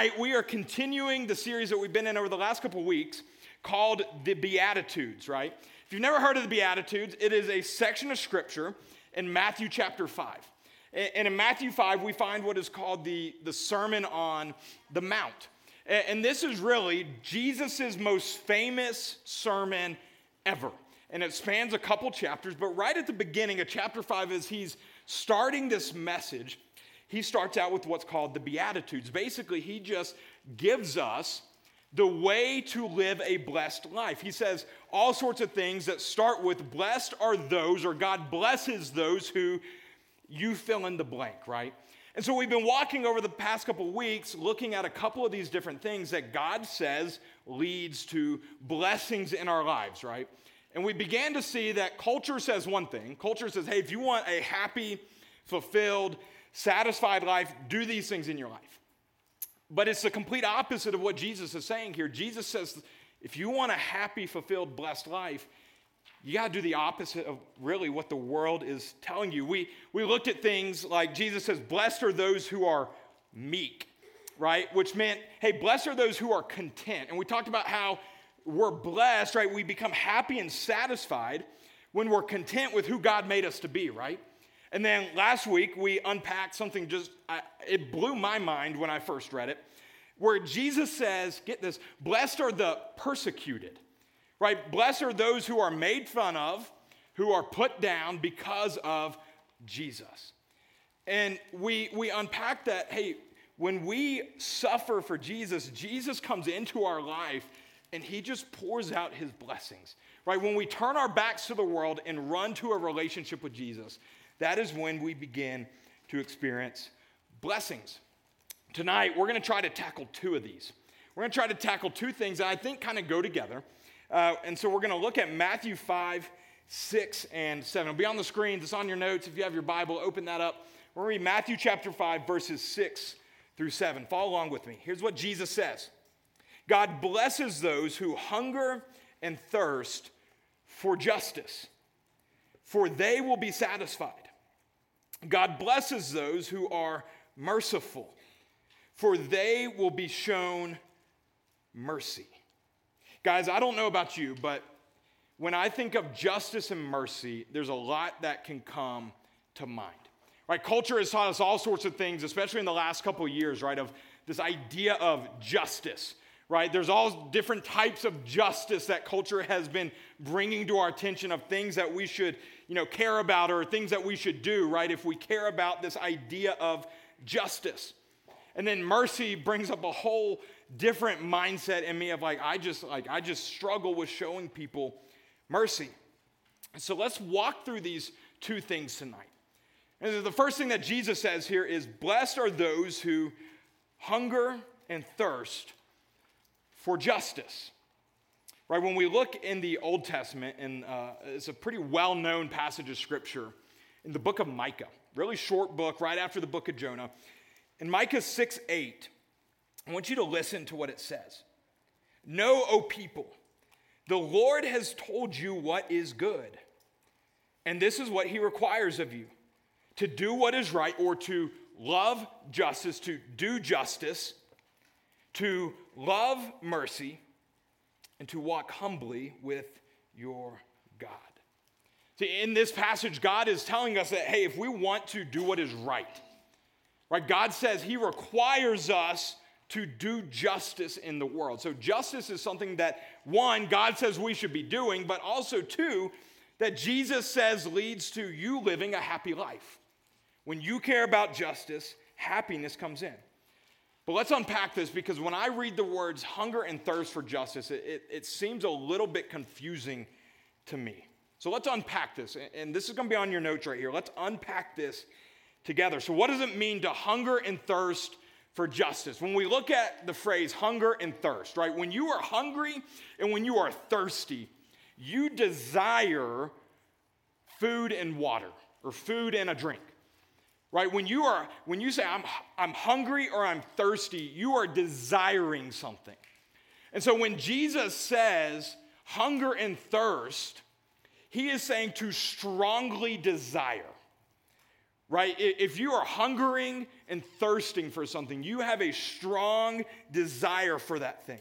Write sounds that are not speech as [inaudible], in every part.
Tonight we are continuing the series that we've been in over the last couple weeks called the Beatitudes, right? If you've never heard of the Beatitudes, it is a section of scripture in Matthew chapter 5. And in Matthew 5, we find what is called the, the Sermon on the Mount. And this is really Jesus' most famous sermon ever. And it spans a couple chapters, but right at the beginning of chapter 5, as he's starting this message, he starts out with what's called the Beatitudes. Basically, he just gives us the way to live a blessed life. He says all sorts of things that start with blessed are those, or God blesses those who you fill in the blank, right? And so we've been walking over the past couple weeks looking at a couple of these different things that God says leads to blessings in our lives, right? And we began to see that culture says one thing. Culture says, hey, if you want a happy, fulfilled, satisfied life, do these things in your life. But it's the complete opposite of what Jesus is saying here. Jesus says, if you want a happy, fulfilled, blessed life, you got to do the opposite of really what the world is telling you. We, we looked at things like Jesus says, Blessed are those who are meek, right? Which meant, hey, blessed are those who are content. And we talked about how we're blessed, right? We become happy and satisfied when we're content with who God made us to be, right? And then last week, we unpacked something just, I, it blew my mind when I first read it, where Jesus says, get this, blessed are the persecuted, right? Blessed are those who are made fun of, who are put down because of Jesus. And we, we unpacked that, hey, when we suffer for Jesus, Jesus comes into our life and he just pours out his blessings, right? When we turn our backs to the world and run to a relationship with Jesus, that is when we begin to experience blessings. Tonight, we're going to try to tackle two of these. We're going to try to tackle two things that I think kind of go together. Uh, and so we're going to look at Matthew 5, 6, and 7. It'll be on the screen, it's on your notes. If you have your Bible, open that up. We're going to read Matthew chapter 5, verses 6 through 7. Follow along with me. Here's what Jesus says God blesses those who hunger and thirst for justice, for they will be satisfied. God blesses those who are merciful, for they will be shown mercy. Guys, I don't know about you, but when I think of justice and mercy, there's a lot that can come to mind. Right? Culture has taught us all sorts of things, especially in the last couple of years, right? Of this idea of justice, right? There's all different types of justice that culture has been bringing to our attention of things that we should, you know, care about or things that we should do, right? If we care about this idea of justice. And then mercy brings up a whole different mindset in me of like I just like I just struggle with showing people mercy. So let's walk through these two things tonight. And the first thing that Jesus says here is blessed are those who hunger and thirst for justice. Right, when we look in the Old Testament, and uh, it's a pretty well known passage of scripture in the book of Micah, really short book right after the book of Jonah. In Micah 6 8, I want you to listen to what it says. Know, O people, the Lord has told you what is good, and this is what he requires of you to do what is right or to love justice, to do justice, to love mercy, and to walk humbly with your God. See, in this passage, God is telling us that, hey, if we want to do what is right, right, God says He requires us to do justice in the world. So, justice is something that, one, God says we should be doing, but also, two, that Jesus says leads to you living a happy life. When you care about justice, happiness comes in. But let's unpack this because when I read the words hunger and thirst for justice, it, it, it seems a little bit confusing to me. So let's unpack this. And this is going to be on your notes right here. Let's unpack this together. So, what does it mean to hunger and thirst for justice? When we look at the phrase hunger and thirst, right? When you are hungry and when you are thirsty, you desire food and water or food and a drink right when you are when you say i'm, I'm hungry or i'm thirsty you are desiring something and so when jesus says hunger and thirst he is saying to strongly desire right? If you are hungering and thirsting for something, you have a strong desire for that thing.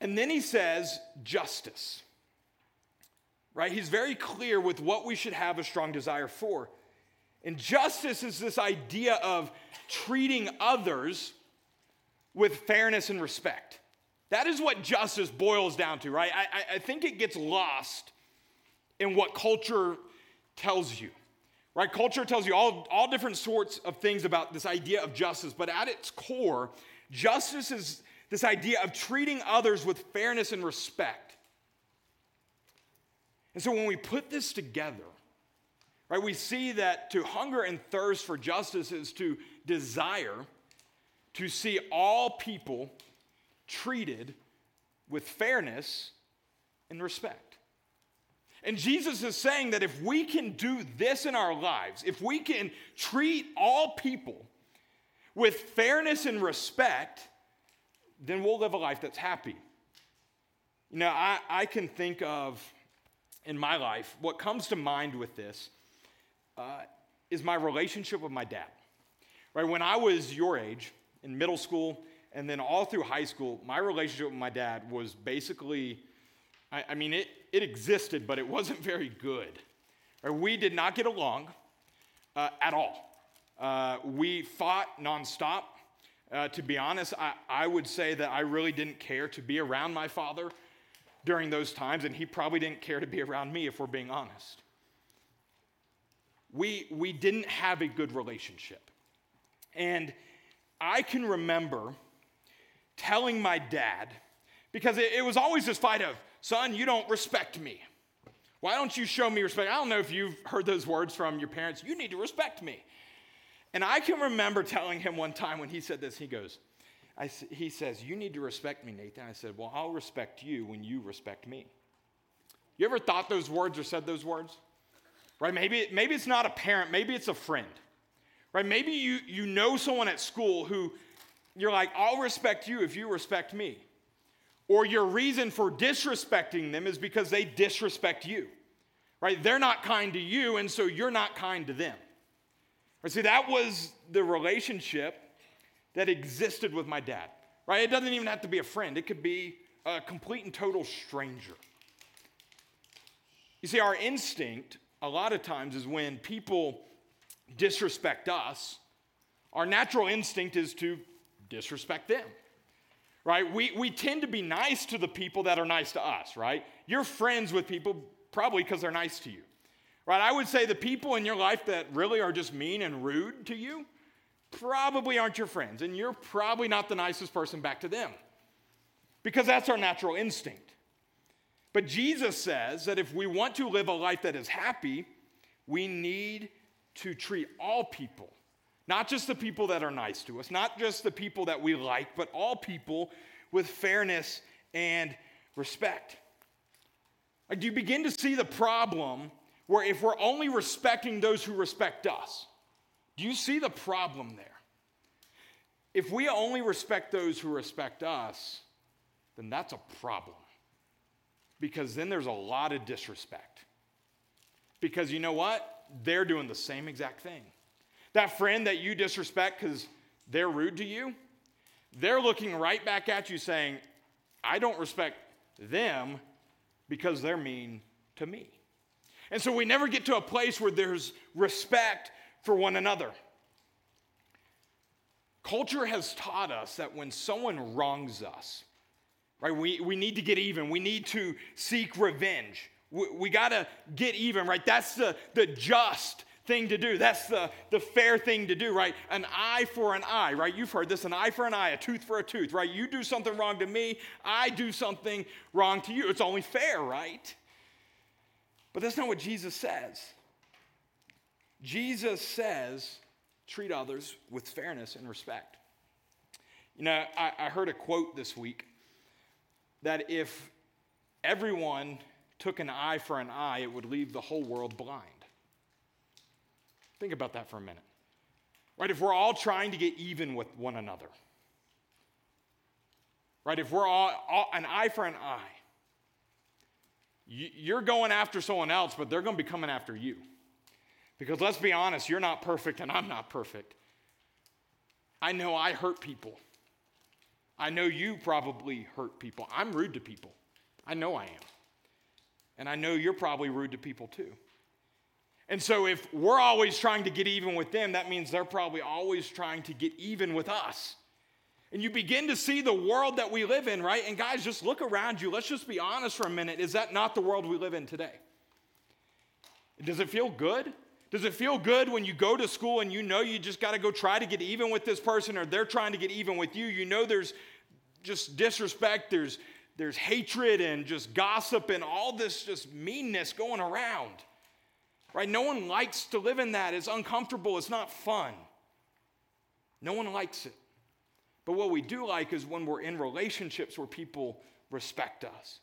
And then he says, justice, right? He's very clear with what we should have a strong desire for. And justice is this idea of treating others with fairness and respect. That is what justice boils down to, right? I, I think it gets lost in what culture tells you, right? Culture tells you all, all different sorts of things about this idea of justice, but at its core, justice is this idea of treating others with fairness and respect. And so when we put this together, right, we see that to hunger and thirst for justice is to desire to see all people treated with fairness and respect. And Jesus is saying that if we can do this in our lives, if we can treat all people with fairness and respect, then we'll live a life that's happy. You know, I, I can think of in my life, what comes to mind with this is my relationship with my dad. Right? When I was your age, in middle school, and then all through high school, my relationship with my dad was basically, I, I mean, it, it existed, but it wasn't [laughs] very good. Right? We did not get along uh, at all. Uh, we fought nonstop. Uh, to be honest, I, I would say that I really didn't care to be around my father during those times, and he probably didn't care to be around me if we're being honest. We, we didn't have a good relationship. And I can remember telling my dad, because it, it was always this fight of, son, you don't respect me. Why don't you show me respect? I don't know if you've heard those words from your parents. You need to respect me. And I can remember telling him one time when he said this, he goes, I, he says, You need to respect me, Nathan. I said, Well, I'll respect you when you respect me. You ever thought those words or said those words? Right? Maybe, maybe it's not a parent, maybe it's a friend. Right? Maybe you, you know someone at school who you're like, I'll respect you if you respect me. Or your reason for disrespecting them is because they disrespect you. Right? They're not kind to you, and so you're not kind to them. Right? See, that was the relationship that existed with my dad. Right? It doesn't even have to be a friend, it could be a complete and total stranger. You see, our instinct a lot of times is when people disrespect us, our natural instinct is to disrespect them. Right? We, we tend to be nice to the people that are nice to us, right? You're friends with people probably because they're nice to you. Right? I would say the people in your life that really are just mean and rude to you probably aren't your friends, and you're probably not the nicest person back to them because that's our natural instinct. But Jesus says that if we want to live a life that is happy, we need to treat all people, not just the people that are nice to us, not just the people that we like, but all people with fairness and respect. Like, do you begin to see the problem where if we're only respecting those who respect us, do you see the problem there? If we only respect those who respect us, then that's a problem. Because then there's a lot of disrespect. Because you know what? they're doing the same exact thing. That friend that you disrespect because they're rude to you, they're looking right back at you saying, I don't respect them because they're mean to me. And so we never get to a place where there's respect for one another. Culture has taught us that when someone wrongs us, right, we, we need to get even, we need to seek revenge. We, we got to get even, right? That's the, the just thing to do. That's the, the fair thing to do, right? An eye for an eye, right? You've heard this an eye for an eye, a tooth for a tooth, right? You do something wrong to me, I do something wrong to you. It's only fair, right? But that's not what Jesus says. Jesus says, treat others with fairness and respect. You know, I, I heard a quote this week that if everyone took an eye for an eye, it would leave the whole world blind. Think about that for a minute. Right? If we're all trying to get even with one another, right? If we're all, all an eye for an eye, you're going after someone else, but they're going to be coming after you. Because let's be honest, you're not perfect and I'm not perfect. I know I hurt people. I know you probably hurt people. I'm rude to people. I know I am. And I know you're probably rude to people too. And so if we're always trying to get even with them, that means they're probably always trying to get even with us. And you begin to see the world that we live in, right? And guys, just look around you. Let's just be honest for a minute. Is that not the world we live in today? Does it feel good? Does it feel good when you go to school and you know you just got to go try to get even with this person or they're trying to get even with you? You know there's just disrespect, there's, there's hatred and just gossip and all this just meanness going around. Right? No one likes to live in that. It's uncomfortable, it's not fun. No one likes it. But what we do like is when we're in relationships where people respect us.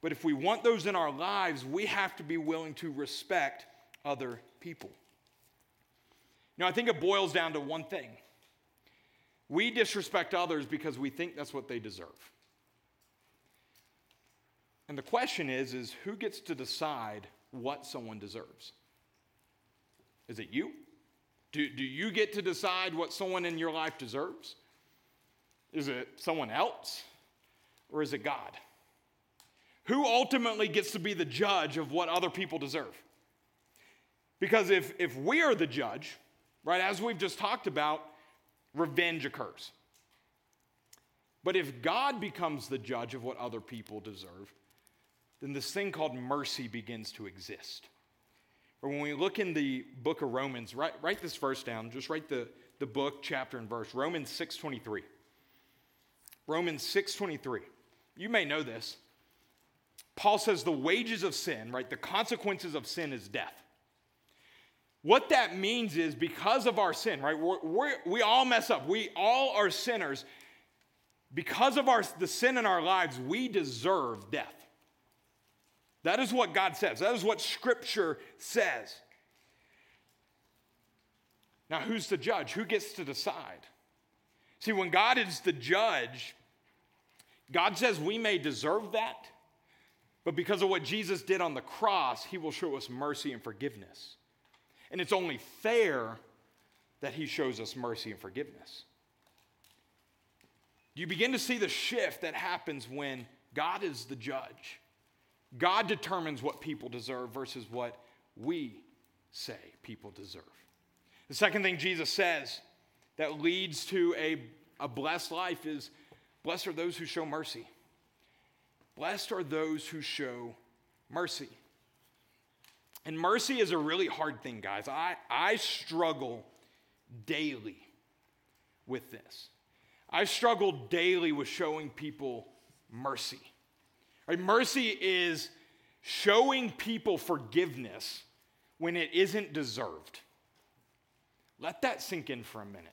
But if we want those in our lives, we have to be willing to respect other people. Now, I think it boils down to one thing we disrespect others because we think that's what they deserve. And the question is, is who gets to decide what someone deserves? Is it you? Do, do you get to decide what someone in your life deserves? Is it someone else? Or is it God? Who ultimately gets to be the judge of what other people deserve? Because if, if we are the judge, right, as we've just talked about, revenge occurs. But if God becomes the judge of what other people deserve, then this thing called mercy begins to exist. Or when we look in the book of Romans, write, write this verse down, just write the, the book, chapter, and verse. Romans 6.23. Romans 6:23. You may know this. Paul says the wages of sin, right? The consequences of sin is death. What that means is because of our sin, right? We're, we're, we all mess up. We all are sinners. Because of our, the sin in our lives, we deserve death. That is what God says. That is what Scripture says. Now, who's the judge? Who gets to decide? See, when God is the judge, God says we may deserve that, but because of what Jesus did on the cross, he will show us mercy and forgiveness. And it's only fair that he shows us mercy and forgiveness. You begin to see the shift that happens when God is the judge. God determines what people deserve versus what we say people deserve. The second thing Jesus says that leads to a, a blessed life is Blessed are those who show mercy. Blessed are those who show mercy. And mercy is a really hard thing, guys. I, I struggle daily with this. I struggle daily with showing people mercy. Right? Mercy is showing people forgiveness when it isn't deserved. Let that sink in for a minute.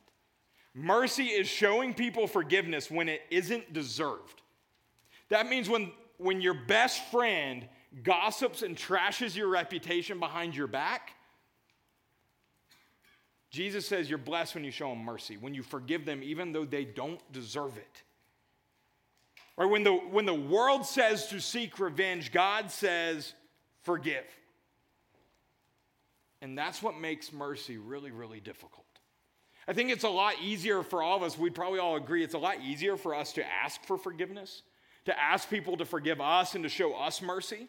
Mercy is showing people forgiveness when it isn't deserved. That means when, when your best friend gossips and trashes your reputation behind your back, Jesus says you're blessed when you show them mercy, when you forgive them even though they don't deserve it. Right? when the, when the world says to seek revenge, God says forgive. And that's what makes mercy really, really difficult. I think it's a lot easier for all of us, we'd probably all agree, it's a lot easier for us to ask for forgiveness, to ask people to forgive us and to show us mercy.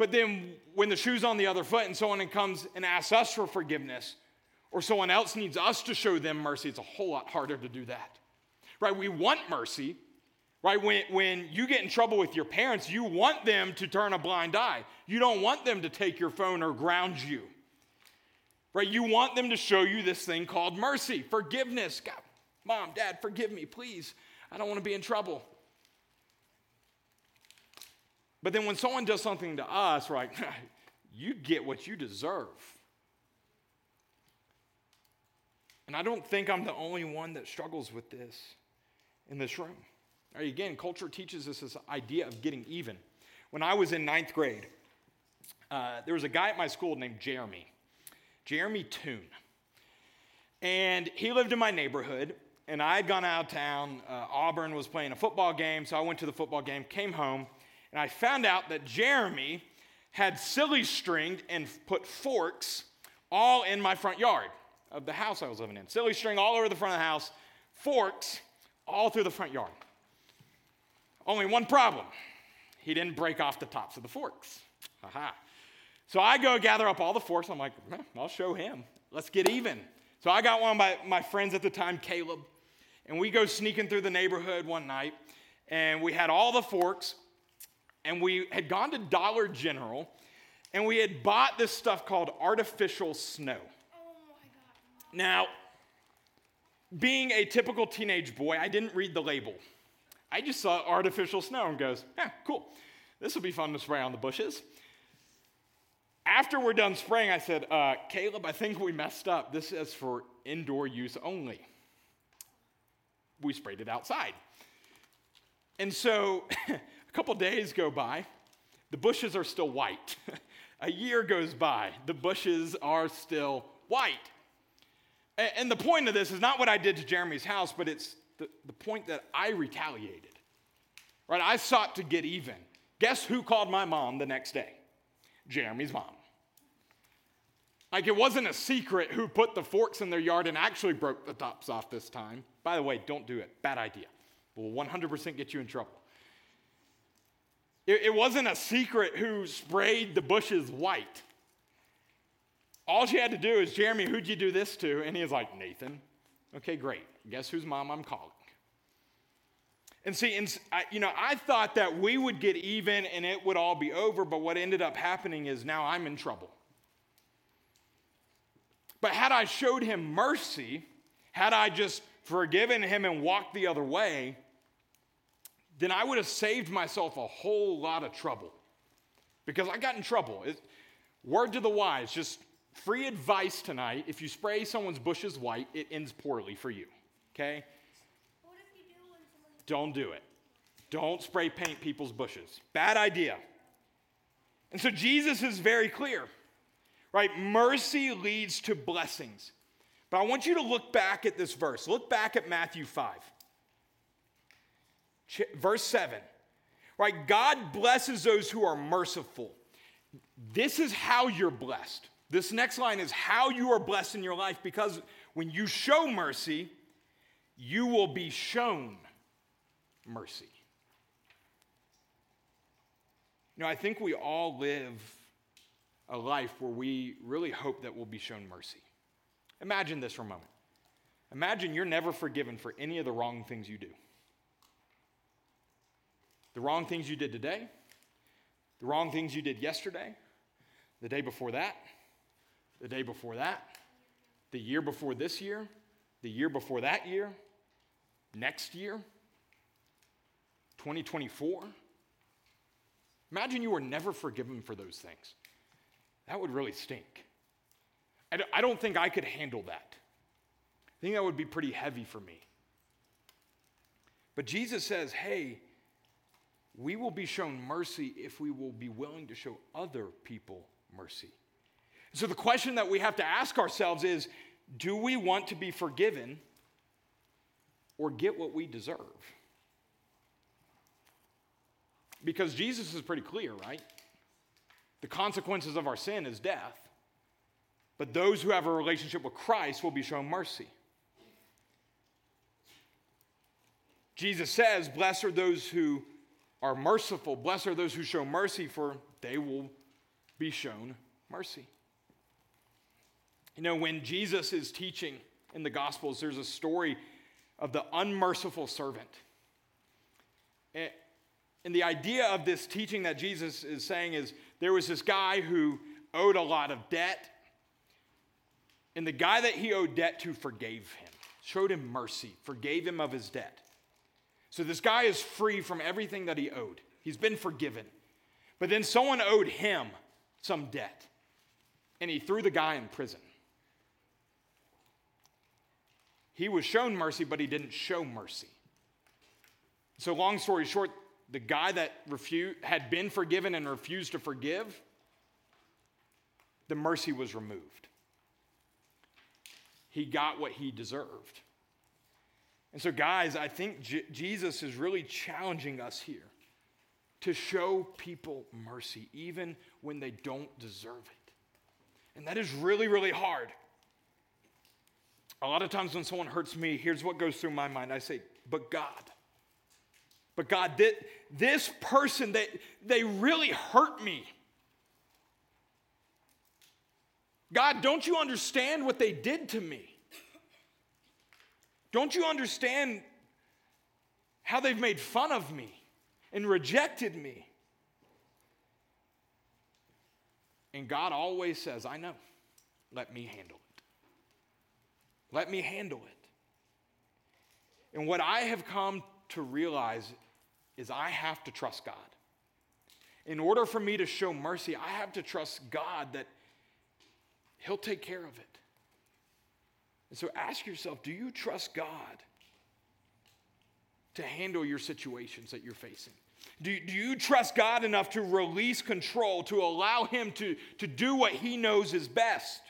But then when the shoe's on the other foot and someone comes and asks us for forgiveness, or someone else needs us to show them mercy, it's a whole lot harder to do that. Right? We want mercy. Right? When, when you get in trouble with your parents, you want them to turn a blind eye. You don't want them to take your phone or ground you. Right? You want them to show you this thing called mercy, forgiveness. God, mom, dad, forgive me, please. I don't want to be in trouble. But then when someone does something to us, right, [laughs] you get what you deserve. And I don't think I'm the only one that struggles with this in this room. Right, again, culture teaches us this idea of getting even. When I was in ninth grade, uh, there was a guy at my school named Jeremy. Jeremy Toon. And he lived in my neighborhood, and I had gone out of town. Uh, Auburn was playing a football game, so I went to the football game, came home, and I found out that Jeremy had silly stringed and put forks all in my front yard of the house I was living in. Silly string all over the front of the house, forks all through the front yard. Only one problem he didn't break off the tops of the forks. Aha. So I go gather up all the forks. I'm like, I'll show him. Let's get even. So I got one of my, my friends at the time, Caleb, and we go sneaking through the neighborhood one night, and we had all the forks, and we had gone to Dollar General, and we had bought this stuff called artificial snow. Now, being a typical teenage boy, I didn't read the label. I just saw artificial snow and goes, yeah, cool. This will be fun to spray on the bushes. After we're done spraying, I said, uh, Caleb, I think we messed up. This is for indoor use only. We sprayed it outside. And so [laughs] a couple days go by, the bushes are still white. [laughs] a year goes by, the bushes are still white. And the point of this is not what I did to Jeremy's house, but it's the, the point that I retaliated. Right? I sought to get even. Guess who called my mom the next day? Jeremy's mom. Like it wasn't a secret who put the forks in their yard and actually broke the tops off this time. By the way, don't do it. Bad idea. Will 100% get you in trouble. It, it wasn't a secret who sprayed the bushes white. All she had to do is, Jeremy, who'd you do this to? And he was like, Nathan. Okay, great. Guess whose mom I'm calling? And see, and you know, I thought that we would get even and it would all be over, but what ended up happening is now I'm in trouble. But had I showed him mercy, had I just forgiven him and walked the other way, then I would have saved myself a whole lot of trouble. Because I got in trouble. It, word to the wise, just free advice tonight. If you spray someone's bushes white, it ends poorly for you. Okay? Do Don't do it. Don't spray paint people's bushes. Bad idea. And so Jesus is very clear, right? Mercy leads to blessings. But I want you to look back at this verse. Look back at Matthew 5. Verse 7. Right? God blesses those who are merciful. This is how you're blessed. This next line is how you are blessed in your life because when you show mercy, you will be shown mercy. You know, I think we all live a life where we really hope that we'll be shown mercy. Imagine this for a moment. Imagine you're never forgiven for any of the wrong things you do. The wrong things you did today, the wrong things you did yesterday, the day before that, the day before that, the year before this year, the year before that year, next year, 2024. Imagine you were never forgiven for those things. That would really stink. I don't think I could handle that. I think that would be pretty heavy for me. But Jesus says, hey, we will be shown mercy if we will be willing to show other people mercy. So the question that we have to ask ourselves is do we want to be forgiven or get what we deserve? Because Jesus is pretty clear, right? The consequences of our sin is death. But those who have a relationship with Christ will be shown mercy. Jesus says, Blessed are those who are merciful. Blessed are those who show mercy, for they will be shown mercy. You know, when Jesus is teaching in the Gospels, there's a story of the unmerciful servant. Eh, and the idea of this teaching that Jesus is saying is there was this guy who owed a lot of debt, and the guy that he owed debt to forgave him, showed him mercy, forgave him of his debt. So this guy is free from everything that he owed. He's been forgiven. But then someone owed him some debt, and he threw the guy in prison. He was shown mercy, but he didn't show mercy. So, long story short, the guy that had been forgiven and refused to forgive, the mercy was removed. He got what he deserved. And so, guys, I think J- Jesus is really challenging us here to show people mercy, even when they don't deserve it. And that is really, really hard. A lot of times when someone hurts me, here's what goes through my mind I say, but God. But God, this person, they, they really hurt me. God, don't you understand what they did to me? Don't you understand how they've made fun of me and rejected me? And God always says, I know. Let me handle it. Let me handle it. And what I have come to realize is I have to trust God. In order for me to show mercy, I have to trust God that He'll take care of it. And so ask yourself do you trust God to handle your situations that you're facing? Do, do you trust God enough to release control, to allow Him to, to do what He knows is best?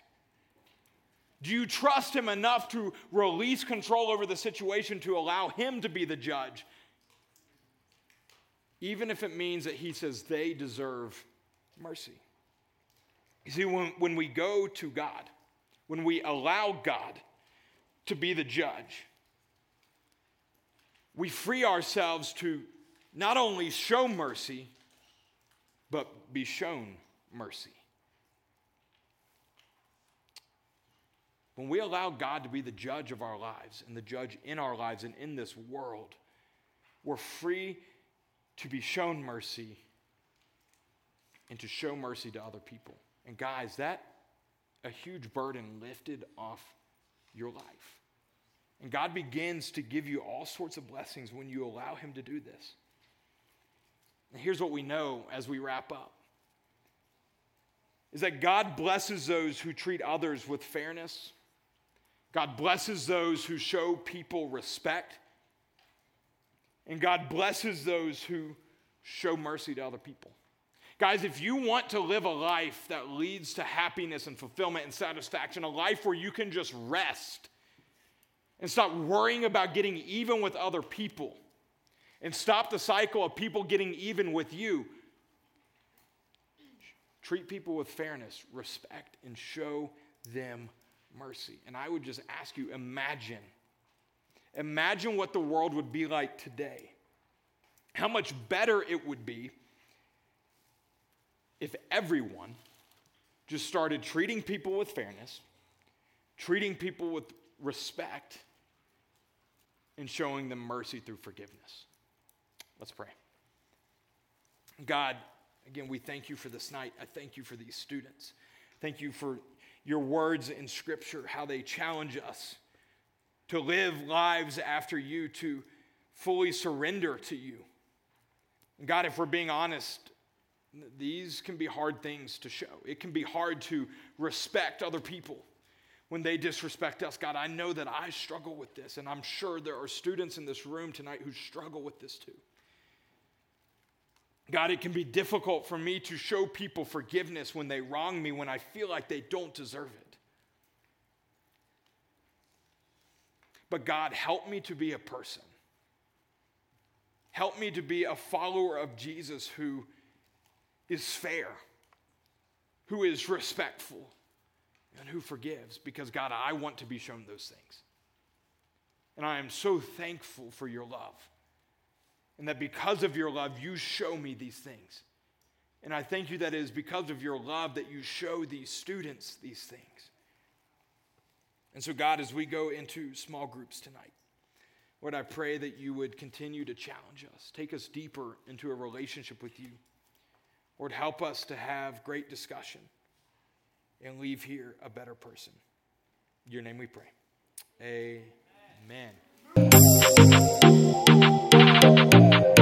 Do you trust Him enough to release control over the situation to allow Him to be the judge? Even if it means that He says they deserve mercy. You see, when, when we go to God, when we allow God to be the judge, we free ourselves to not only show mercy, but be shown mercy. When we allow God to be the judge of our lives and the judge in our lives and in this world, we're free to be shown mercy and to show mercy to other people. And guys, that a huge burden lifted off your life. And God begins to give you all sorts of blessings when you allow Him to do this. And here's what we know as we wrap up is that God blesses those who treat others with fairness. God blesses those who show people respect. And God blesses those who show mercy to other people. Guys, if you want to live a life that leads to happiness and fulfillment and satisfaction, a life where you can just rest and stop worrying about getting even with other people and stop the cycle of people getting even with you, treat people with fairness, respect, and show them mercy. And I would just ask you imagine. Imagine what the world would be like today. How much better it would be if everyone just started treating people with fairness, treating people with respect, and showing them mercy through forgiveness. Let's pray. God, again, we thank you for this night. I thank you for these students. Thank you for your words in Scripture, how they challenge us to live lives after you, to fully surrender to you. God, if we're being honest, these can be hard things to show. It can be hard to respect other people when they disrespect us. God, I know that I struggle with this, and I'm sure there are students in this room tonight who struggle with this too. God, it can be difficult for me to show people forgiveness when they wrong me, when I feel like they don't deserve it. But God, help me to be a person. Help me to be a follower of Jesus who is fair, who is respectful, and who forgives. Because, God, I want to be shown those things. And I am so thankful for your love. And that because of your love, you show me these things. And I thank you that it is because of your love that you show these students these things. And so, God, as we go into small groups tonight, Lord, I pray that you would continue to challenge us, take us deeper into a relationship with you. Lord, help us to have great discussion and leave here a better person. In your name we pray. Amen. Amen.